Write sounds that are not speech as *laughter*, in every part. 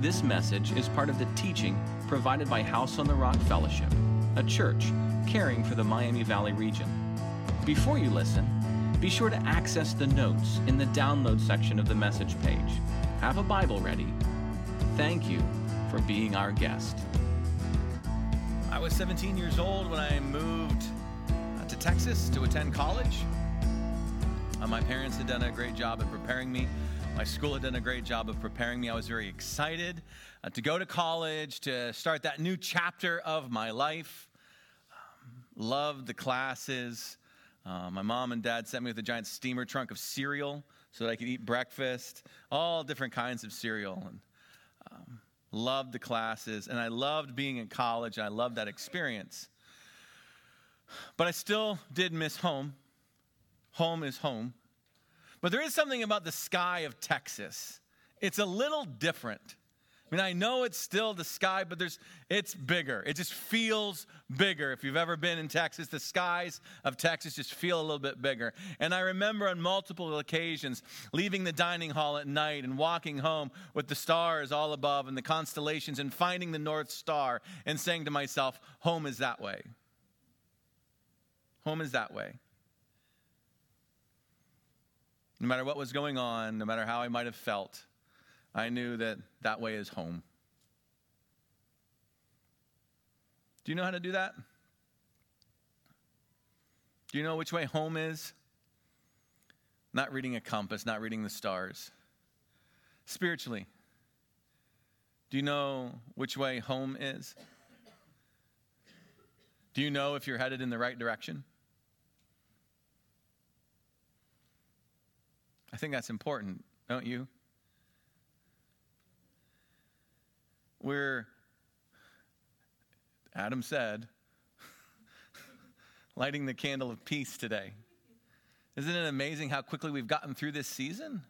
This message is part of the teaching provided by House on the Rock Fellowship, a church caring for the Miami Valley region. Before you listen, be sure to access the notes in the download section of the message page. Have a Bible ready. Thank you for being our guest. I was 17 years old when I moved uh, to Texas to attend college. Uh, my parents had done a great job of preparing me my school had done a great job of preparing me. I was very excited uh, to go to college, to start that new chapter of my life. Um, loved the classes. Uh, my mom and dad sent me with a giant steamer trunk of cereal so that I could eat breakfast, all different kinds of cereal. And um, loved the classes, and I loved being in college, and I loved that experience. But I still did miss home. Home is home. But there is something about the sky of Texas. It's a little different. I mean, I know it's still the sky, but there's it's bigger. It just feels bigger. If you've ever been in Texas, the skies of Texas just feel a little bit bigger. And I remember on multiple occasions leaving the dining hall at night and walking home with the stars all above and the constellations and finding the North Star and saying to myself, home is that way. Home is that way. No matter what was going on, no matter how I might have felt, I knew that that way is home. Do you know how to do that? Do you know which way home is? Not reading a compass, not reading the stars. Spiritually, do you know which way home is? Do you know if you're headed in the right direction? I think that's important, don't you? We're, Adam said, *laughs* lighting the candle of peace today. Isn't it amazing how quickly we've gotten through this season?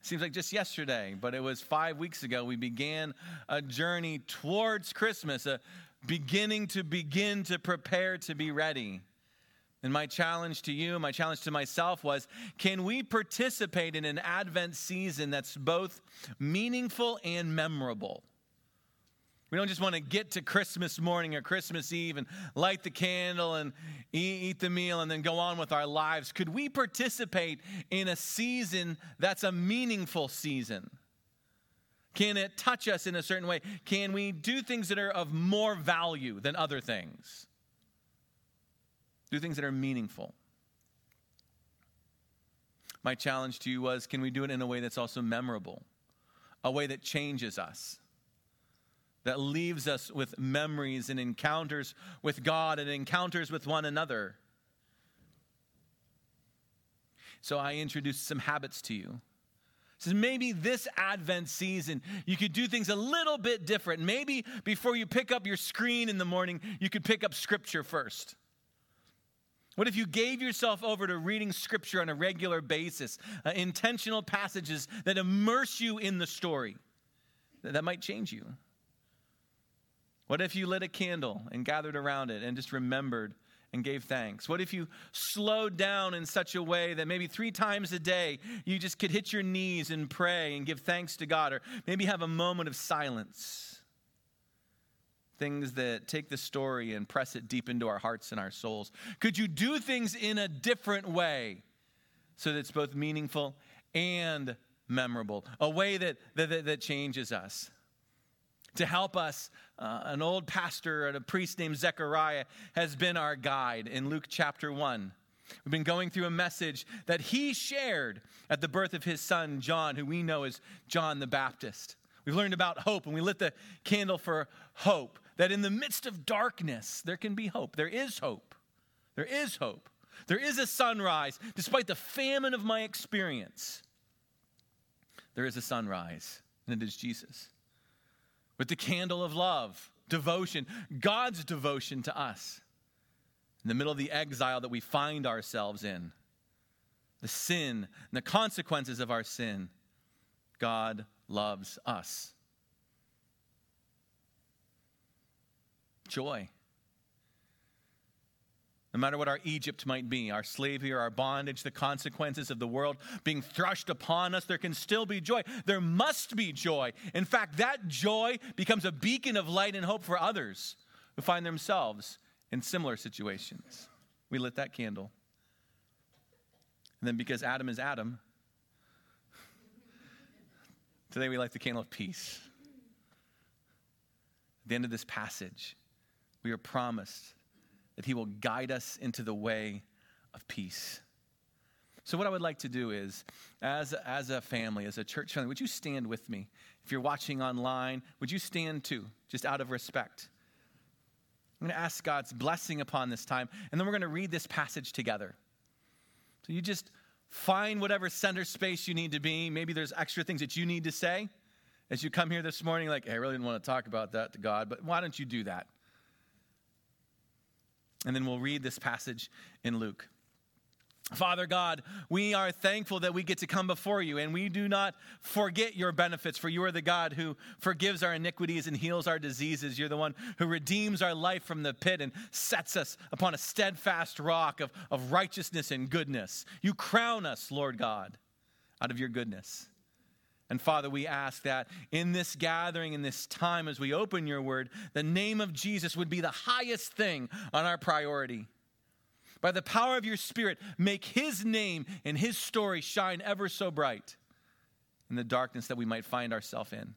Seems like just yesterday, but it was five weeks ago we began a journey towards Christmas, a beginning to begin to prepare to be ready. And my challenge to you, my challenge to myself was can we participate in an Advent season that's both meaningful and memorable? We don't just want to get to Christmas morning or Christmas Eve and light the candle and eat, the meal and then go on with our lives. Could we participate in a season that's a meaningful season? Can it touch us in a certain way? Can we do things that are of more value than other things? Do things that are meaningful. My challenge to you was can we do it in a way that's also memorable? A way that changes us, that leaves us with memories and encounters with God and encounters with one another. So I introduced some habits to you. So maybe this Advent season, you could do things a little bit different. Maybe before you pick up your screen in the morning, you could pick up scripture first. What if you gave yourself over to reading scripture on a regular basis, uh, intentional passages that immerse you in the story? That might change you. What if you lit a candle and gathered around it and just remembered and gave thanks? What if you slowed down in such a way that maybe three times a day you just could hit your knees and pray and give thanks to God, or maybe have a moment of silence? Things that take the story and press it deep into our hearts and our souls? Could you do things in a different way so that it's both meaningful and memorable? A way that, that, that changes us. To help us, uh, an old pastor and a priest named Zechariah has been our guide in Luke chapter 1. We've been going through a message that he shared at the birth of his son, John, who we know as John the Baptist. We've learned about hope, and we lit the candle for hope that in the midst of darkness, there can be hope. There is hope. There is hope. There is a sunrise, despite the famine of my experience. There is a sunrise, and it is Jesus. With the candle of love, devotion, God's devotion to us, in the middle of the exile that we find ourselves in, the sin and the consequences of our sin, God loves us. Joy. No matter what our Egypt might be, our slavery or our bondage, the consequences of the world being thrust upon us, there can still be joy. There must be joy. In fact, that joy becomes a beacon of light and hope for others who find themselves in similar situations. We lit that candle. And then because Adam is Adam, *laughs* today we light the candle of peace. At the end of this passage, we are promised that He will guide us into the way of peace. So, what I would like to do is, as, as a family, as a church family, would you stand with me? If you're watching online, would you stand too, just out of respect? I'm going to ask God's blessing upon this time, and then we're going to read this passage together. So, you just find whatever center space you need to be. Maybe there's extra things that you need to say as you come here this morning, like, hey, I really didn't want to talk about that to God, but why don't you do that? And then we'll read this passage in Luke. Father God, we are thankful that we get to come before you and we do not forget your benefits, for you are the God who forgives our iniquities and heals our diseases. You're the one who redeems our life from the pit and sets us upon a steadfast rock of, of righteousness and goodness. You crown us, Lord God, out of your goodness. And Father, we ask that in this gathering, in this time, as we open your word, the name of Jesus would be the highest thing on our priority. By the power of your Spirit, make his name and his story shine ever so bright in the darkness that we might find ourselves in.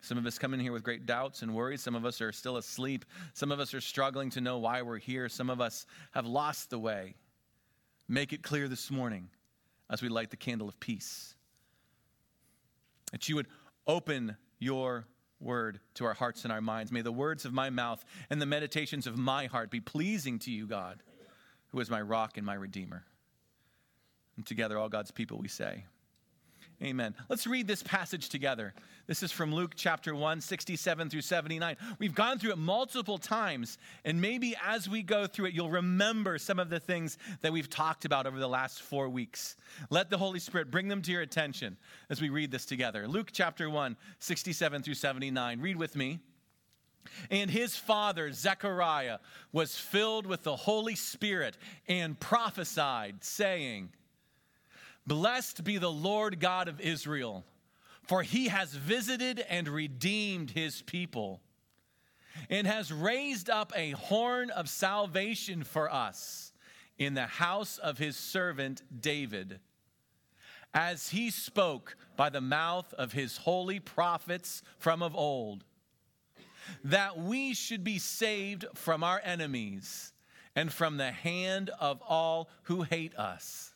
Some of us come in here with great doubts and worries. Some of us are still asleep. Some of us are struggling to know why we're here. Some of us have lost the way. Make it clear this morning as we light the candle of peace that you would open your word to our hearts and our minds. May the words of my mouth and the meditations of my heart be pleasing to you, God, who is my rock and my redeemer. And together, all God's people, we say, Amen. Let's read this passage together. This is from Luke chapter 1, 67 through 79. We've gone through it multiple times, and maybe as we go through it, you'll remember some of the things that we've talked about over the last four weeks. Let the Holy Spirit bring them to your attention as we read this together. Luke chapter 1, 67 through 79. Read with me. And his father, Zechariah, was filled with the Holy Spirit and prophesied, saying, Blessed be the Lord God of Israel, for he has visited and redeemed his people, and has raised up a horn of salvation for us in the house of his servant David, as he spoke by the mouth of his holy prophets from of old, that we should be saved from our enemies and from the hand of all who hate us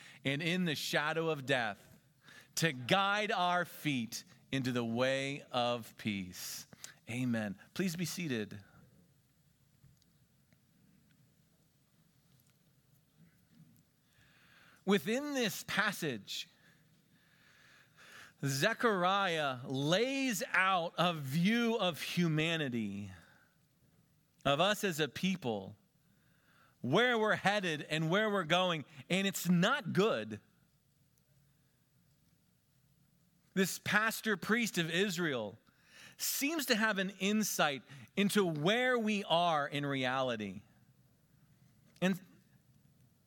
and in the shadow of death, to guide our feet into the way of peace. Amen. Please be seated. Within this passage, Zechariah lays out a view of humanity, of us as a people where we're headed and where we're going, and it's not good. This pastor priest of Israel seems to have an insight into where we are in reality. And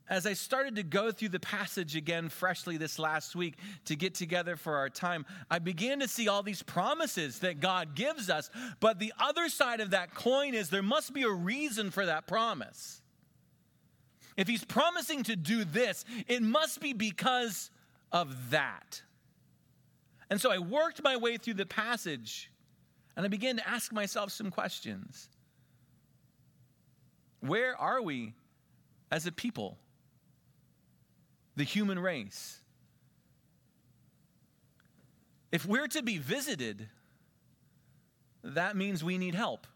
as I started to go through the passage again freshly this last week to get together for our time, I began to see all these promises that God gives us. But the other side of that coin is there must be a reason for that promise. If he's promising to do this, it must be because of that. And so I worked my way through the passage and I began to ask myself some questions. Where are we as a people? The human race. If we're to be visited, that means we need help.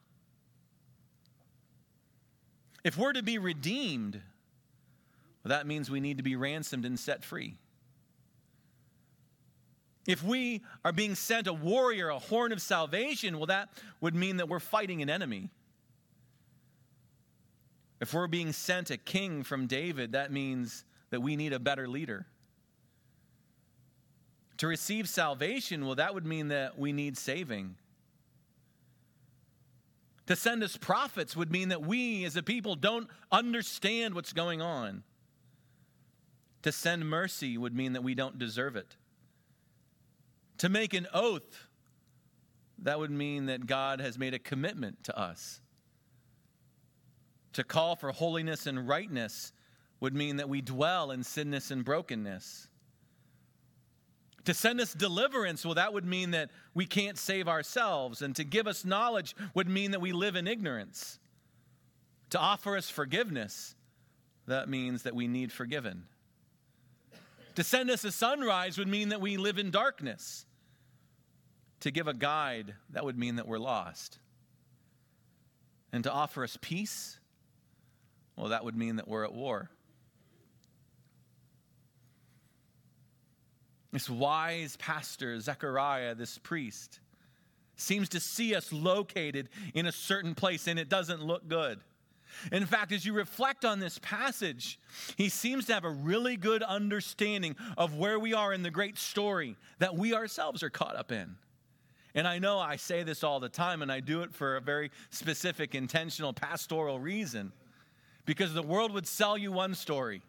If we're to be redeemed, that means we need to be ransomed and set free. If we are being sent a warrior, a horn of salvation, well, that would mean that we're fighting an enemy. If we're being sent a king from David, that means that we need a better leader. To receive salvation, well, that would mean that we need saving. To send us prophets would mean that we as a people don't understand what's going on. To send mercy would mean that we don't deserve it. To make an oath, that would mean that God has made a commitment to us. To call for holiness and rightness would mean that we dwell in sinness and brokenness. To send us deliverance, well, that would mean that we can't save ourselves. And to give us knowledge would mean that we live in ignorance. To offer us forgiveness, that means that we need forgiven. To send us a sunrise would mean that we live in darkness. To give a guide, that would mean that we're lost. And to offer us peace, well, that would mean that we're at war. This wise pastor, Zechariah, this priest, seems to see us located in a certain place, and it doesn't look good. In fact, as you reflect on this passage, he seems to have a really good understanding of where we are in the great story that we ourselves are caught up in. And I know I say this all the time, and I do it for a very specific, intentional, pastoral reason. Because the world would sell you one story,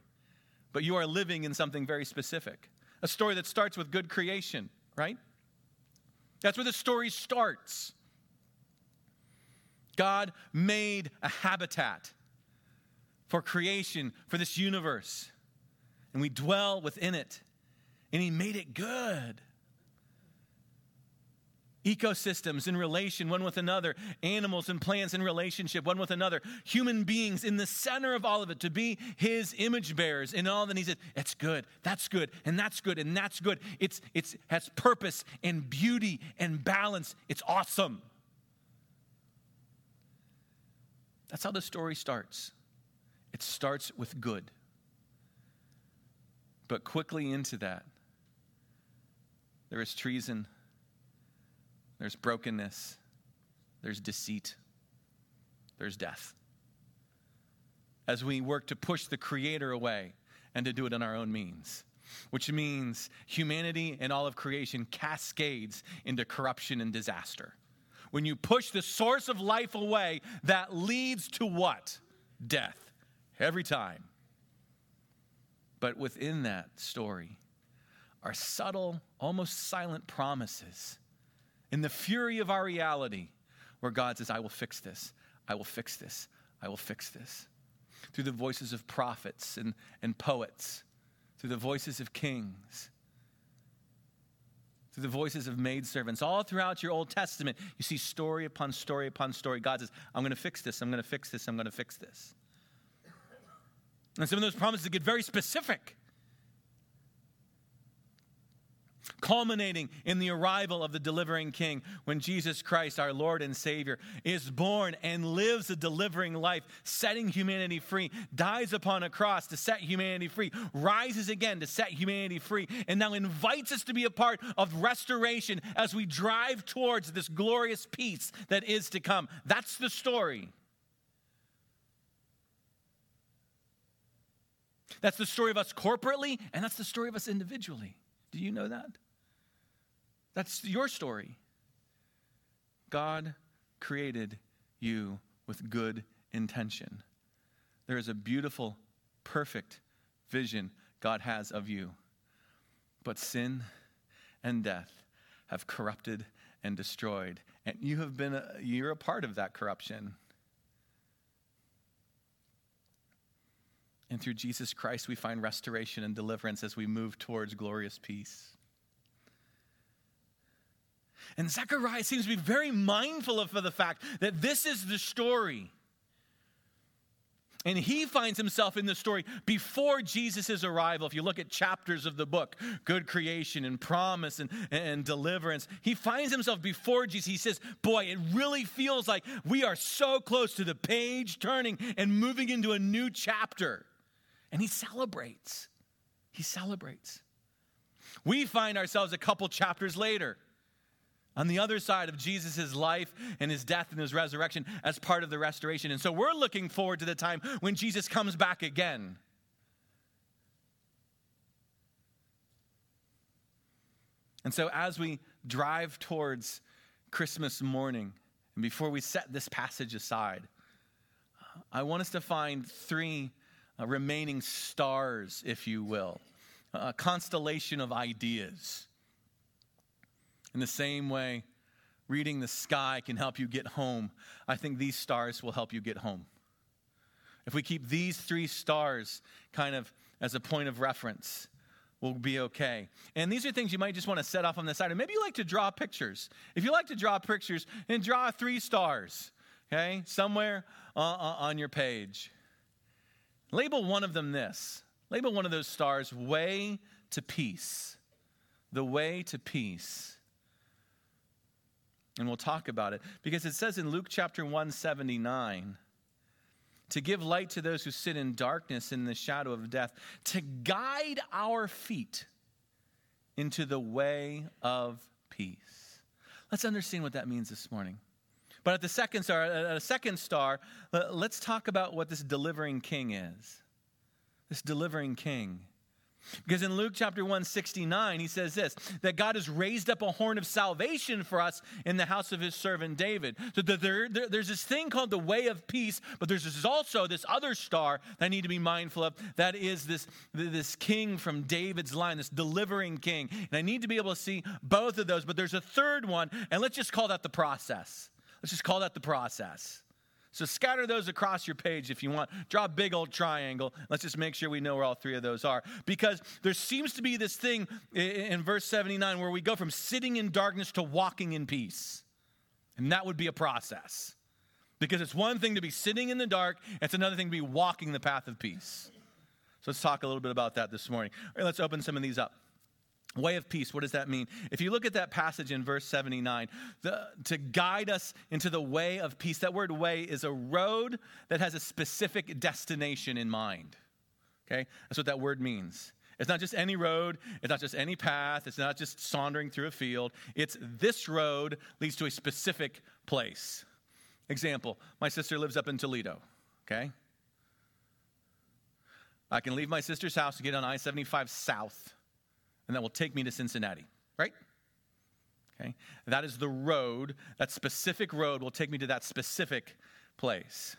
but you are living in something very specific. A story that starts with good creation, right? That's where the story starts. God made a habitat for creation, for this universe, and we dwell within it. And He made it good ecosystems in relation one with another, animals and plants in relationship one with another, human beings in the center of all of it to be his image bearers in all that he said, it's good, that's good, and that's good, and that's good. It's it's has purpose and beauty and balance. It's awesome. That's how the story starts. It starts with good. But quickly into that, there is treason there's brokenness, there's deceit, there's death. As we work to push the Creator away and to do it in our own means, which means humanity and all of creation cascades into corruption and disaster. When you push the source of life away, that leads to what? Death. Every time. But within that story are subtle, almost silent promises in the fury of our reality, where God says, I will fix this, I will fix this, I will fix this. Through the voices of prophets and, and poets, through the voices of kings, through the voices of maidservants, all throughout your Old Testament, you see story upon story upon story. God says, I'm going to fix this, I'm going to fix this, I'm going to fix this. And some of those promises get very specific. Culminating in the arrival of the delivering king when Jesus Christ, our Lord and Savior, is born and lives a delivering life, setting humanity free, dies upon a cross to set humanity free, rises again to set humanity free, and now invites us to be a part of restoration as we drive towards this glorious peace that is to come. That's the story. That's the story of us corporately, and that's the story of us individually. Do you know that? That's your story. God created you with good intention. There is a beautiful, perfect vision God has of you. But sin and death have corrupted and destroyed. And you have been a, you're a part of that corruption. And through Jesus Christ, we find restoration and deliverance as we move towards glorious peace. And Zechariah seems to be very mindful of the fact that this is the story. And he finds himself in the story before Jesus' arrival. If you look at chapters of the book, good creation and promise and, and deliverance, he finds himself before Jesus. He says, Boy, it really feels like we are so close to the page turning and moving into a new chapter. And he celebrates. He celebrates. We find ourselves a couple chapters later on the other side of Jesus' life and his death and his resurrection as part of the restoration. And so we're looking forward to the time when Jesus comes back again. And so as we drive towards Christmas morning, and before we set this passage aside, I want us to find three uh, remaining stars, if you will, a constellation of ideas in the same way, reading the sky can help you get home. I think these stars will help you get home. If we keep these three stars kind of as a point of reference, we'll be okay. And these are things you might just want to set off on the side. And maybe you like to draw pictures. If you like to draw pictures, then draw three stars, okay, somewhere uh, uh on your page. Label one of them this. Label one of those stars, way to peace. The way to peace. And we'll talk about it because it says in Luke chapter 179 to give light to those who sit in darkness in the shadow of death, to guide our feet into the way of peace. Let's understand what that means this morning. But at the second star, at a second star, let's talk about what this delivering king is. This delivering king. Because in Luke chapter 169, he says this that God has raised up a horn of salvation for us in the house of his servant David. So there, there, there's this thing called the way of peace, but there's this also this other star that I need to be mindful of. That is this, this king from David's line, this delivering king. And I need to be able to see both of those, but there's a third one, and let's just call that the process. Let's just call that the process. So scatter those across your page if you want. Draw a big old triangle. Let's just make sure we know where all three of those are. Because there seems to be this thing in verse 79 where we go from sitting in darkness to walking in peace. And that would be a process. Because it's one thing to be sitting in the dark, it's another thing to be walking the path of peace. So let's talk a little bit about that this morning. All right, let's open some of these up. Way of peace, what does that mean? If you look at that passage in verse 79, the, to guide us into the way of peace, that word way is a road that has a specific destination in mind. Okay? That's what that word means. It's not just any road, it's not just any path, it's not just sauntering through a field. It's this road leads to a specific place. Example, my sister lives up in Toledo, okay? I can leave my sister's house and get on I 75 south and that will take me to Cincinnati, right? Okay? That is the road, that specific road will take me to that specific place.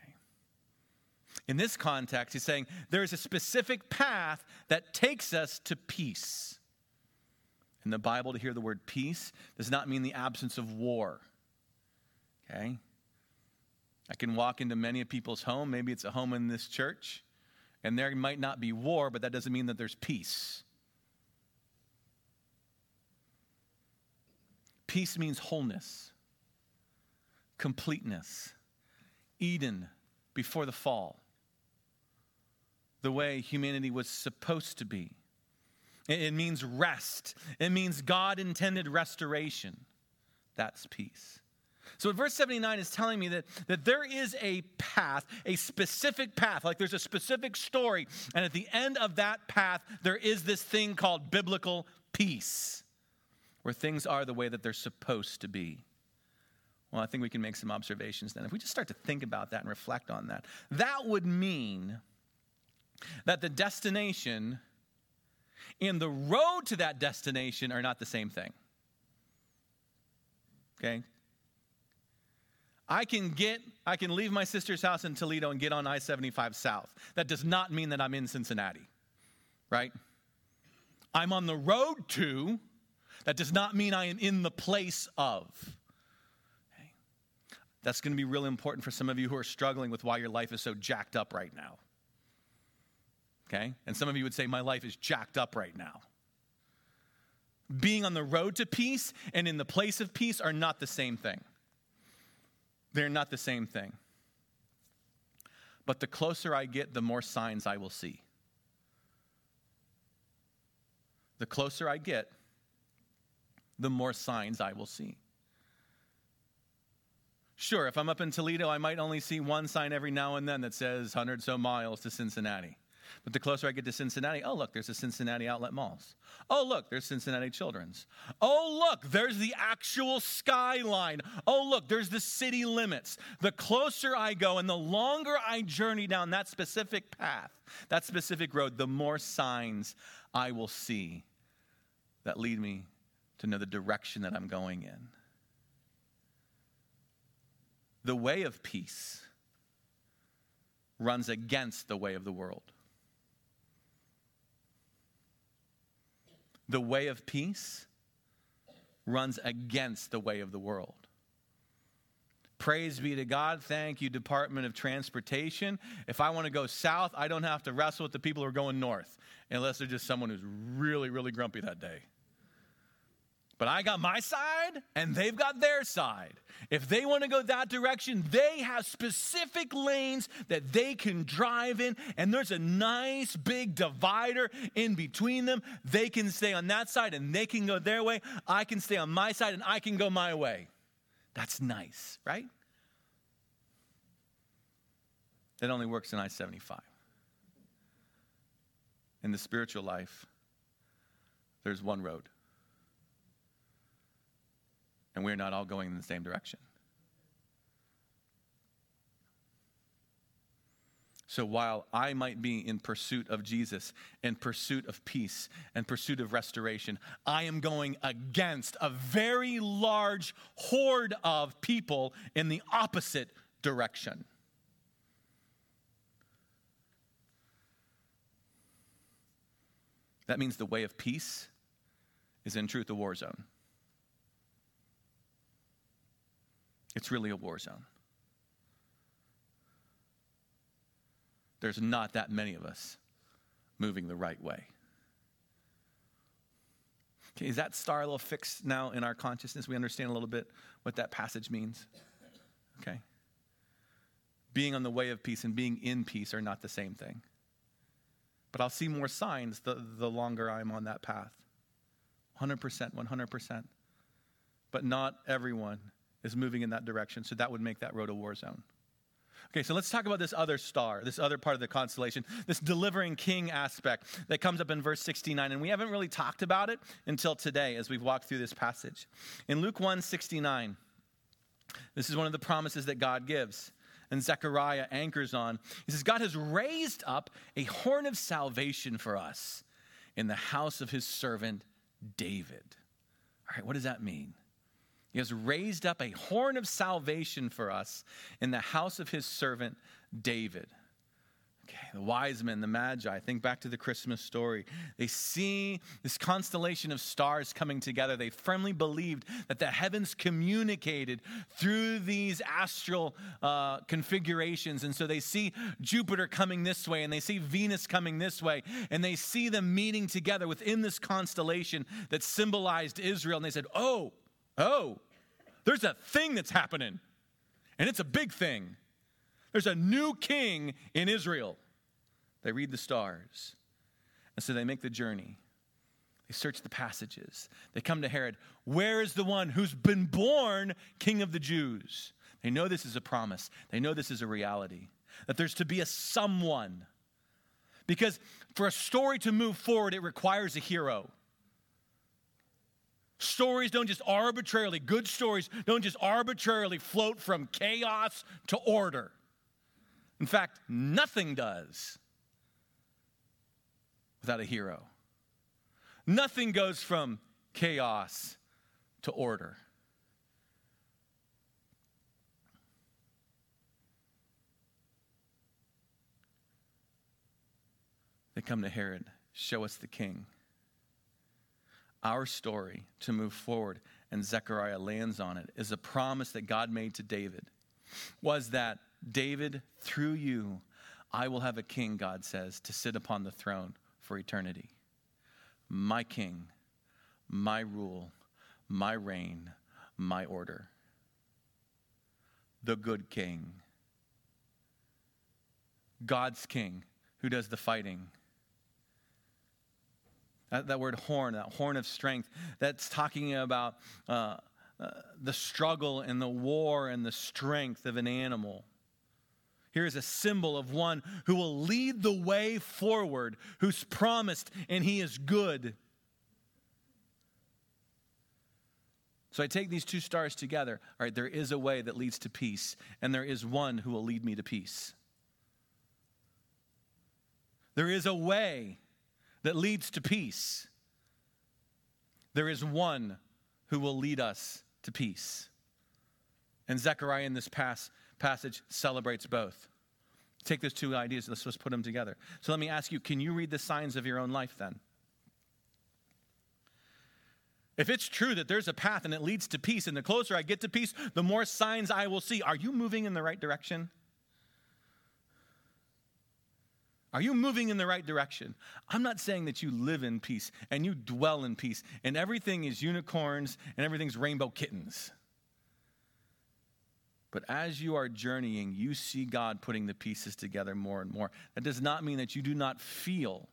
Okay? In this context, he's saying there is a specific path that takes us to peace. In the Bible, to hear the word peace does not mean the absence of war. Okay? I can walk into many of people's home. Maybe it's a home in this church, and there might not be war, but that doesn't mean that there's peace. Peace means wholeness, completeness, Eden before the fall, the way humanity was supposed to be. It means rest, it means God intended restoration. That's peace. So, verse 79 is telling me that, that there is a path, a specific path, like there's a specific story. And at the end of that path, there is this thing called biblical peace where things are the way that they're supposed to be. Well, I think we can make some observations then. If we just start to think about that and reflect on that, that would mean that the destination and the road to that destination are not the same thing. Okay? I can get, I can leave my sister's house in Toledo and get on I 75 South. That does not mean that I'm in Cincinnati, right? I'm on the road to, that does not mean I am in the place of. Okay. That's going to be really important for some of you who are struggling with why your life is so jacked up right now. Okay? And some of you would say, My life is jacked up right now. Being on the road to peace and in the place of peace are not the same thing. They're not the same thing. But the closer I get, the more signs I will see. The closer I get, the more signs I will see. Sure, if I'm up in Toledo, I might only see one sign every now and then that says 100 so miles to Cincinnati. But the closer I get to Cincinnati, oh, look, there's a Cincinnati outlet malls. Oh, look, there's Cincinnati Children's. Oh, look, there's the actual skyline. Oh, look, there's the city limits. The closer I go and the longer I journey down that specific path, that specific road, the more signs I will see that lead me to know the direction that I'm going in. The way of peace runs against the way of the world. The way of peace runs against the way of the world. Praise be to God. Thank you, Department of Transportation. If I want to go south, I don't have to wrestle with the people who are going north, unless they're just someone who's really, really grumpy that day. But I got my side and they've got their side. If they want to go that direction, they have specific lanes that they can drive in, and there's a nice big divider in between them. They can stay on that side and they can go their way. I can stay on my side and I can go my way. That's nice, right? That only works in I 75. In the spiritual life, there's one road and we're not all going in the same direction. So while I might be in pursuit of Jesus, in pursuit of peace, and pursuit of restoration, I am going against a very large horde of people in the opposite direction. That means the way of peace is in truth a war zone. It's really a war zone. There's not that many of us moving the right way. Okay, is that star a little fixed now in our consciousness? We understand a little bit what that passage means. Okay. Being on the way of peace and being in peace are not the same thing. But I'll see more signs the, the longer I'm on that path. 100%, 100%. But not everyone is moving in that direction. So that would make that road a war zone. Okay, so let's talk about this other star, this other part of the constellation, this delivering king aspect that comes up in verse 69. And we haven't really talked about it until today as we've walked through this passage. In Luke 1 69, this is one of the promises that God gives. And Zechariah anchors on. He says, God has raised up a horn of salvation for us in the house of his servant David. All right, what does that mean? He has raised up a horn of salvation for us in the house of his servant David. Okay, the wise men, the magi, think back to the Christmas story. They see this constellation of stars coming together. They firmly believed that the heavens communicated through these astral uh, configurations. And so they see Jupiter coming this way, and they see Venus coming this way, and they see them meeting together within this constellation that symbolized Israel. And they said, Oh, Oh, there's a thing that's happening, and it's a big thing. There's a new king in Israel. They read the stars, and so they make the journey. They search the passages. They come to Herod. Where is the one who's been born king of the Jews? They know this is a promise, they know this is a reality, that there's to be a someone. Because for a story to move forward, it requires a hero. Stories don't just arbitrarily, good stories don't just arbitrarily float from chaos to order. In fact, nothing does without a hero. Nothing goes from chaos to order. They come to Herod, show us the king our story to move forward, and Zechariah lands on it, is a promise that God made to David was that David, through you, I will have a king, God says, to sit upon the throne for eternity. My king, my rule, my reign, my order. The good king. God's king who does the fighting. That, that word horn, that horn of strength, that's talking about uh, uh, the struggle and the war and the strength of an animal. Here is a symbol of one who will lead the way forward, who's promised, and he is good. So I take these two stars together. All right, there is a way that leads to peace, and there is one who will lead me to peace. There is a way that leads to peace. There is one who will lead us to peace. And Zechariah in this pass, passage celebrates both. Take those two ideas, let's just put them together. So let me ask you can you read the signs of your own life then? If it's true that there's a path and it leads to peace, and the closer I get to peace, the more signs I will see, are you moving in the right direction? Are you moving in the right direction? I'm not saying that you live in peace and you dwell in peace and everything is unicorns and everything's rainbow kittens. But as you are journeying, you see God putting the pieces together more and more. That does not mean that you do not feel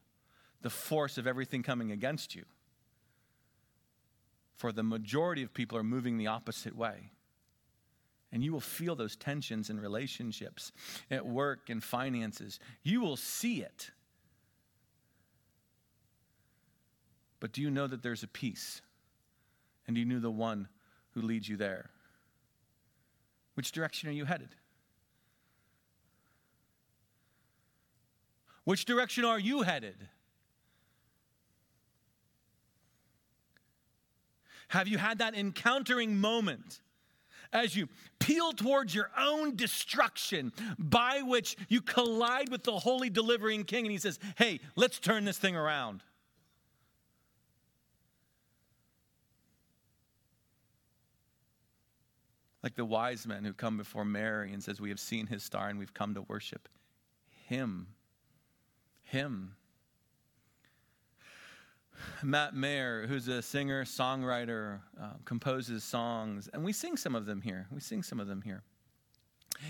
the force of everything coming against you. For the majority of people are moving the opposite way. And you will feel those tensions in relationships, at work and finances. You will see it. But do you know that there's a peace? And you know the one who leads you there? Which direction are you headed? Which direction are you headed? Have you had that encountering moment as you peel towards your own destruction by which you collide with the holy delivering king and he says, Hey, let's turn this thing around? Like the wise men who come before Mary and says, We have seen his star and we've come to worship him. Him. Matt Maher, who's a singer, songwriter, uh, composes songs, and we sing some of them here. We sing some of them here.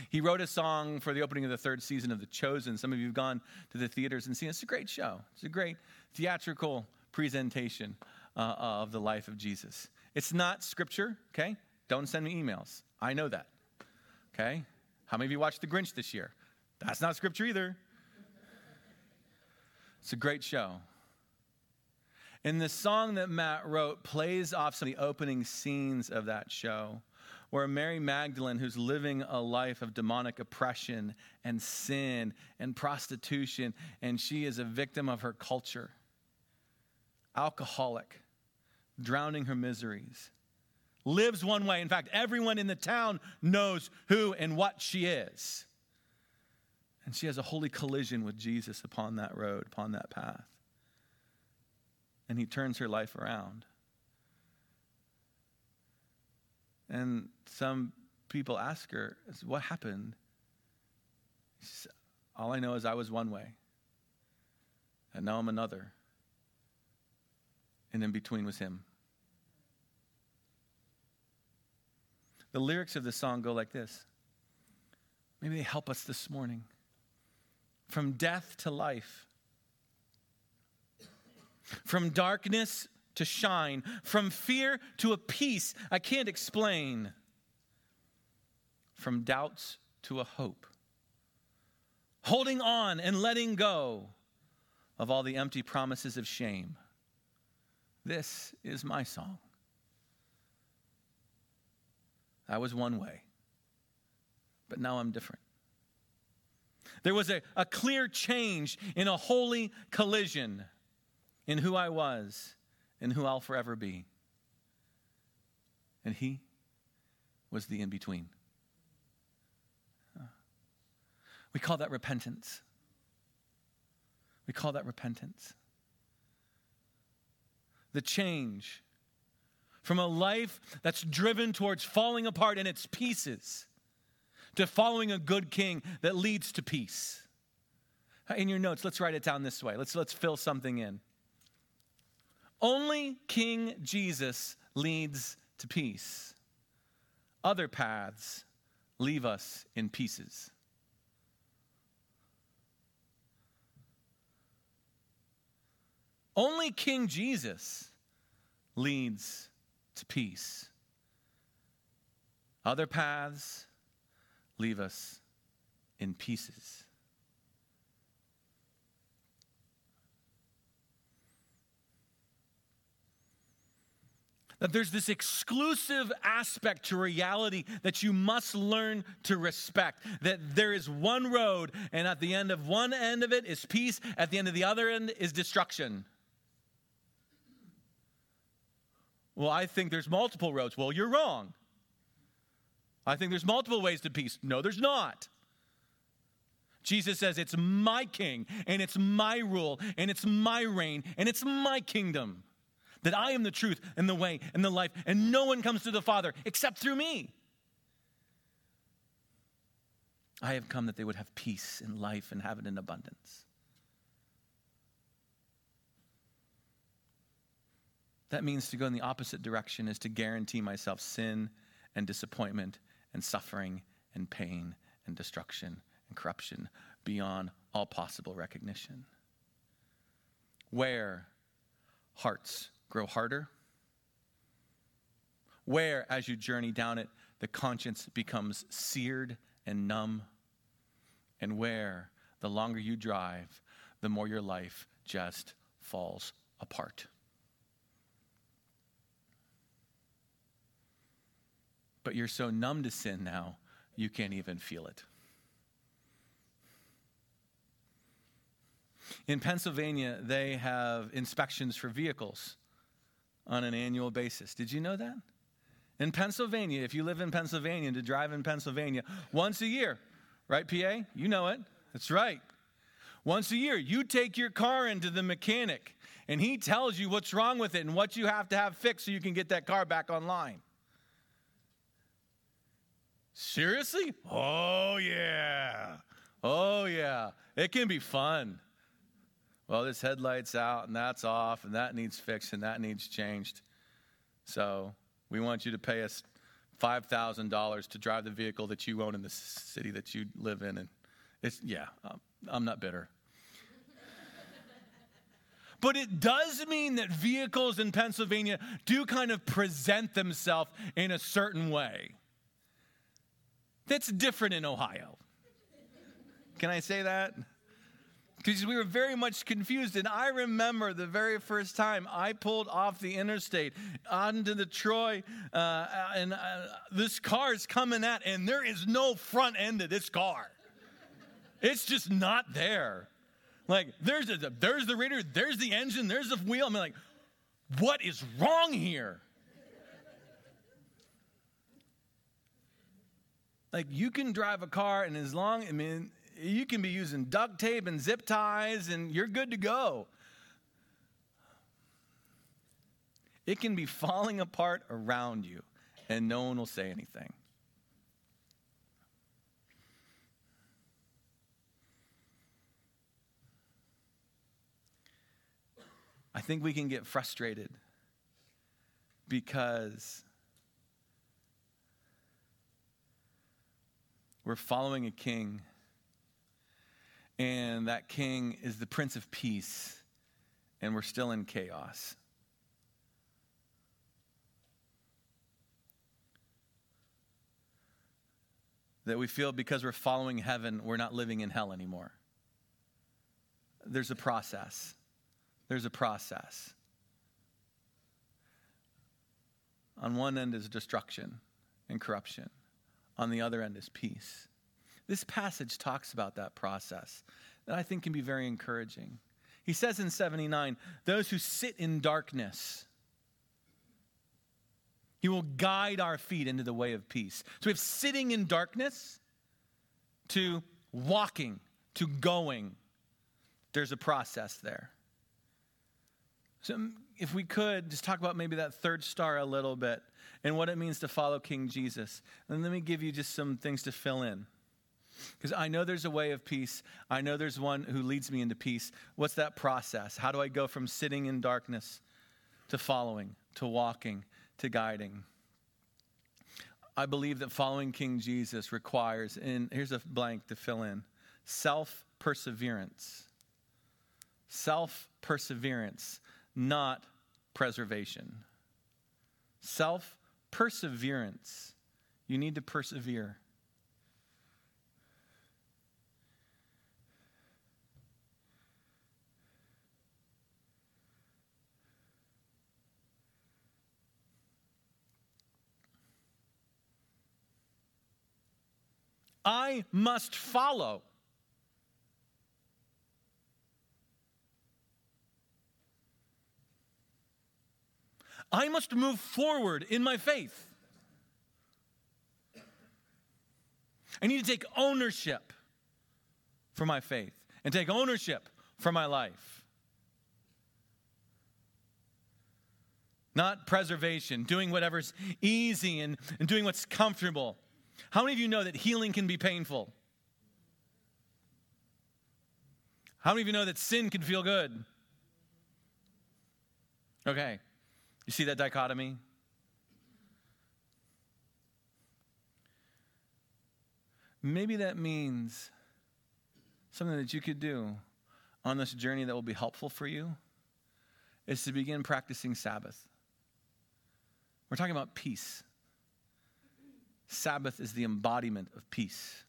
He wrote a song for the opening of the third season of The Chosen. Some of you have gone to the theaters and seen it. It's a great show. It's a great theatrical presentation uh, of the life of Jesus. It's not scripture, okay? Don't send me emails. I know that, okay? How many of you watched The Grinch this year? That's not scripture either. It's a great show. And the song that Matt wrote plays off some of the opening scenes of that show, where Mary Magdalene, who's living a life of demonic oppression and sin and prostitution, and she is a victim of her culture, alcoholic, drowning her miseries, lives one way. In fact, everyone in the town knows who and what she is. And she has a holy collision with Jesus upon that road, upon that path and he turns her life around. And some people ask her, What happened? Says, All I know is I was one way, and now I'm another. And in between was him. The lyrics of the song go like this. Maybe they help us this morning. From death to life, from darkness to shine, from fear to a peace I can't explain, from doubts to a hope, holding on and letting go of all the empty promises of shame. This is my song. I was one way, but now I'm different. There was a, a clear change in a holy collision in who I was and who I'll forever be. And He was the in between. We call that repentance. We call that repentance. The change from a life that's driven towards falling apart in its pieces to following a good king that leads to peace. In your notes, let's write it down this way. Let's, let's fill something in. Only King Jesus leads to peace. Other paths leave us in pieces. Only King Jesus leads to peace. Other paths leave us in pieces. That there's this exclusive aspect to reality that you must learn to respect. That there is one road, and at the end of one end of it is peace, at the end of the other end is destruction. Well, I think there's multiple roads. Well, you're wrong. I think there's multiple ways to peace. No, there's not. Jesus says, It's my king, and it's my rule, and it's my reign, and it's my kingdom. That I am the truth, and the way, and the life, and no one comes to the Father except through me. I have come that they would have peace and life and have it in abundance. That means to go in the opposite direction is to guarantee myself sin and disappointment and suffering and pain and destruction and corruption beyond all possible recognition. Where hearts grow harder, where as you journey down it, the conscience becomes seared and numb, and where the longer you drive, the more your life just falls apart. but you're so numb to sin now, you can't even feel it. In Pennsylvania, they have inspections for vehicles on an annual basis. Did you know that? In Pennsylvania, if you live in Pennsylvania, to drive in Pennsylvania, once a year, right, PA? You know it. That's right. Once a year, you take your car into the mechanic, and he tells you what's wrong with it and what you have to have fixed so you can get that car back online. Seriously? Oh, yeah. Oh, yeah. It can be fun. Well, this headlight's out and that's off and that needs fixed and that needs changed. So we want you to pay us $5,000 to drive the vehicle that you own in the city that you live in. And it's, yeah, um, I'm not bitter. *laughs* but it does mean that vehicles in Pennsylvania do kind of present themselves in a certain way. That's different in Ohio. Can I say that? Because we were very much confused. And I remember the very first time I pulled off the interstate onto the Troy, uh, and uh, this car is coming at, and there is no front end to this car. It's just not there. Like, there's, a, there's the radiator, there's the engine, there's the wheel. I'm like, what is wrong here? Like you can drive a car, and as long, I mean, you can be using duct tape and zip ties, and you're good to go. It can be falling apart around you, and no one will say anything. I think we can get frustrated because We're following a king, and that king is the Prince of Peace, and we're still in chaos. That we feel because we're following heaven, we're not living in hell anymore. There's a process. There's a process. On one end is destruction and corruption on the other end is peace. This passage talks about that process that I think can be very encouraging. He says in 79, those who sit in darkness, he will guide our feet into the way of peace. So we have sitting in darkness to walking to going. There's a process there. So if we could just talk about maybe that third star a little bit and what it means to follow King Jesus. And let me give you just some things to fill in. Because I know there's a way of peace. I know there's one who leads me into peace. What's that process? How do I go from sitting in darkness to following, to walking, to guiding? I believe that following King Jesus requires, and here's a blank to fill in self perseverance. Self perseverance, not preservation. Self perseverance. You need to persevere. I must follow. I must move forward in my faith. I need to take ownership for my faith and take ownership for my life. Not preservation, doing whatever's easy and, and doing what's comfortable. How many of you know that healing can be painful? How many of you know that sin can feel good? Okay. You see that dichotomy? Maybe that means something that you could do on this journey that will be helpful for you is to begin practicing Sabbath. We're talking about peace. Sabbath is the embodiment of peace.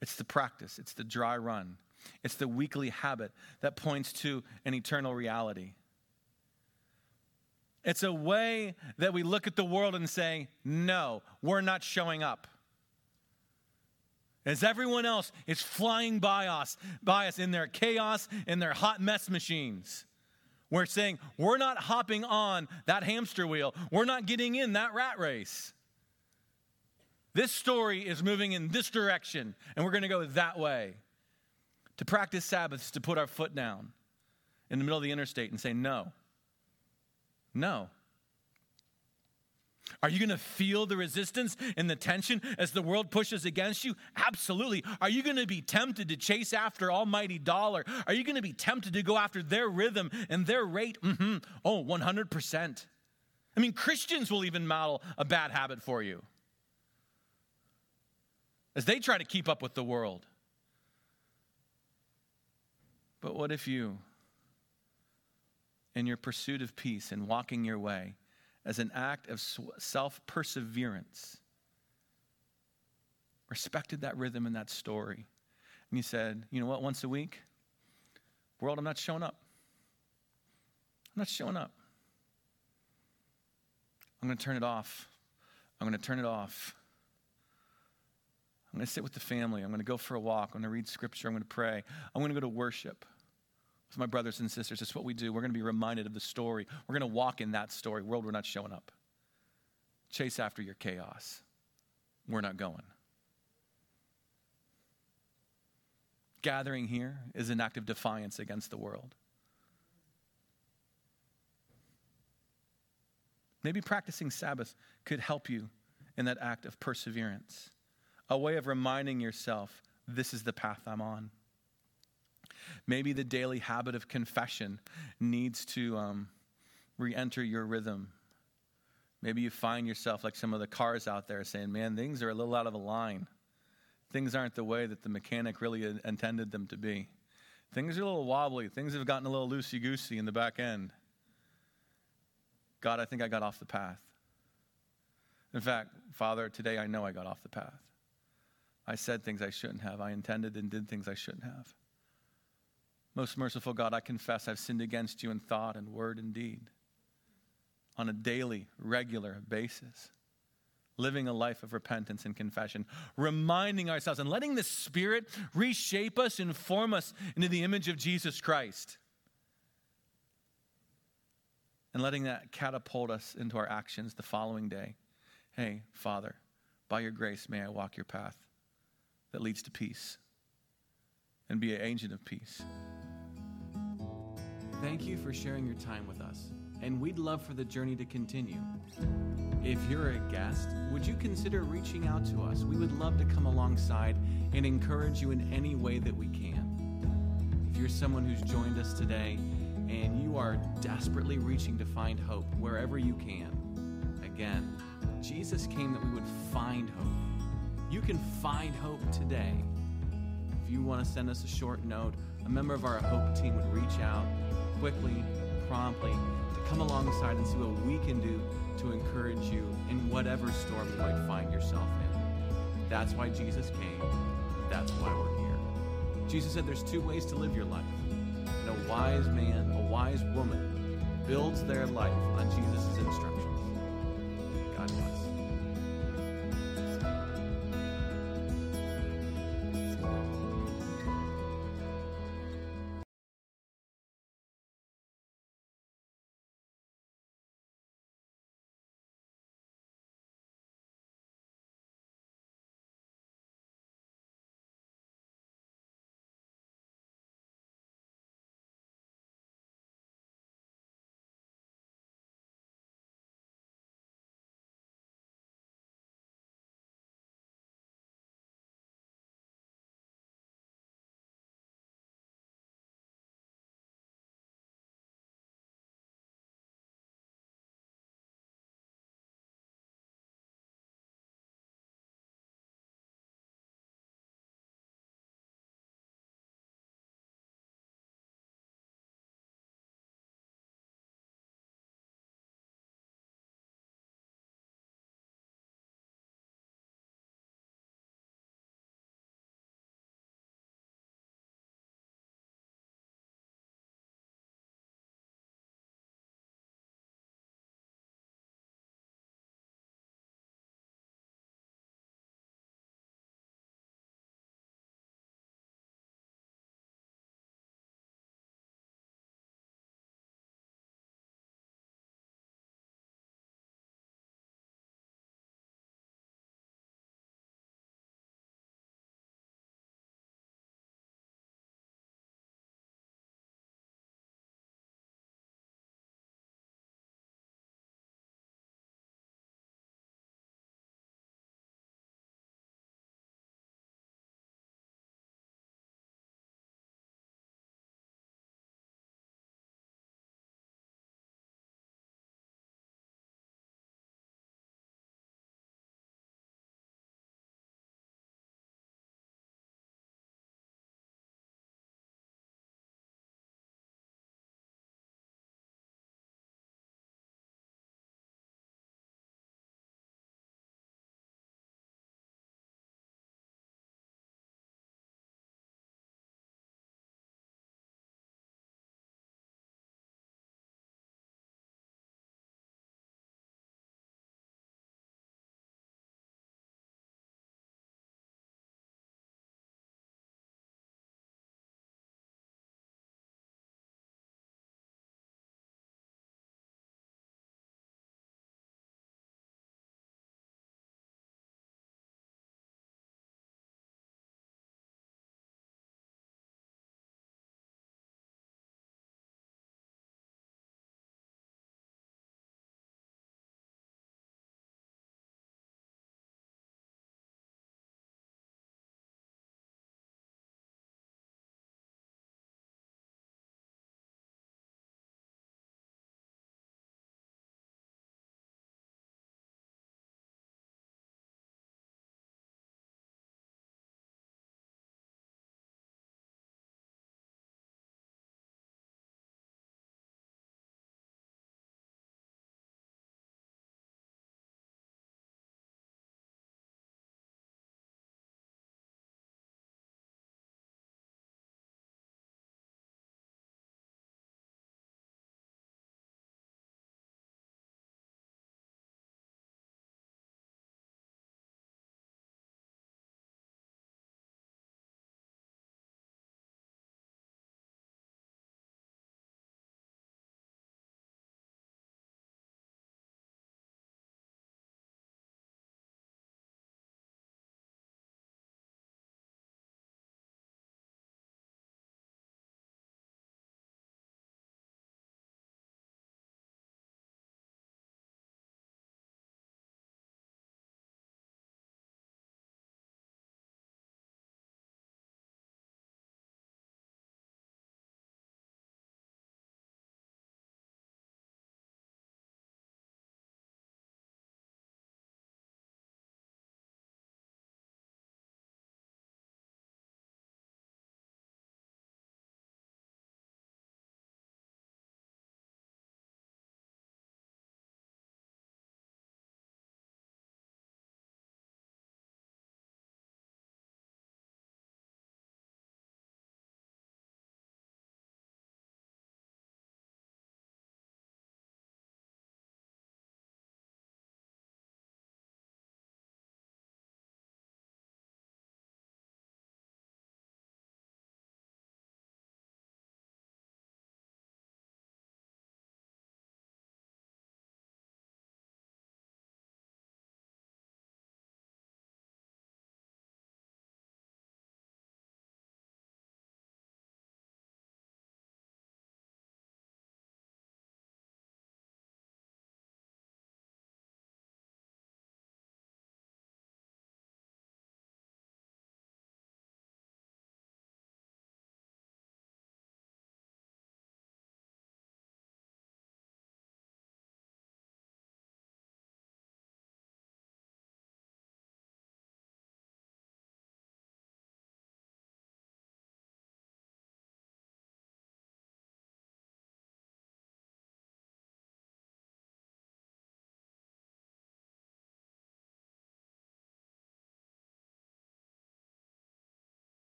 It's the practice, it's the dry run, it's the weekly habit that points to an eternal reality. It's a way that we look at the world and say, no, we're not showing up. As everyone else is flying by us, by us in their chaos, in their hot mess machines. We're saying, we're not hopping on that hamster wheel. We're not getting in that rat race. This story is moving in this direction, and we're going to go that way. To practice Sabbaths, to put our foot down in the middle of the interstate and say, no. No. Are you going to feel the resistance and the tension as the world pushes against you? Absolutely. Are you going to be tempted to chase after almighty dollar? Are you going to be tempted to go after their rhythm and their rate? Mm-hmm. Oh, 100%. I mean, Christians will even model a bad habit for you as they try to keep up with the world. But what if you, in your pursuit of peace and walking your way, as an act of self perseverance, respected that rhythm and that story, and you said, you know what, once a week, world, I'm not showing up. I'm not showing up. I'm going to turn it off. I'm going to turn it off. I'm going to sit with the family. I'm going to go for a walk. I'm going to read scripture. I'm going to pray. I'm going to go to worship with my brothers and sisters. It's what we do. We're going to be reminded of the story. We're going to walk in that story. World, we're not showing up. Chase after your chaos. We're not going. Gathering here is an act of defiance against the world. Maybe practicing Sabbath could help you in that act of perseverance a way of reminding yourself this is the path I'm on. Maybe the daily habit of confession needs to um, re enter your rhythm. Maybe you find yourself like some of the cars out there saying, man, things are a little out of a line. Things aren't the way that the mechanic really intended them to be. Things are a little wobbly. Things have gotten a little loosey goosey in the back end. God, I think I got off the path. In fact, Father, today I know I got off the path. I said things I shouldn't have. I intended and did things I shouldn't have. Most merciful God, I confess I've sinned against you in thought and word and deed on a daily, regular basis. Living a life of repentance and confession, reminding ourselves and letting the Spirit reshape us and form us into the image of Jesus Christ. And letting that catapult us into our actions the following day. Hey, Father, by your grace, may I walk your path that leads to peace and be an agent of peace. Thank you for sharing your time with us. and we'd love for the journey to continue. If you're a guest, would you consider reaching out to us? We would love to come alongside and encourage you in any way that we can. If you're someone who's joined us today and you are desperately reaching to find hope wherever you can, again, Jesus came that we would find hope. You can find hope today. If you want to send us a short note, a member of our Hope team would reach out quickly, promptly, to come alongside and see what we can do to encourage you in whatever storm you might find yourself in. That's why Jesus came. That's why we're here. Jesus said there's two ways to live your life. And a wise man, a wise woman, builds their life on Jesus' instructions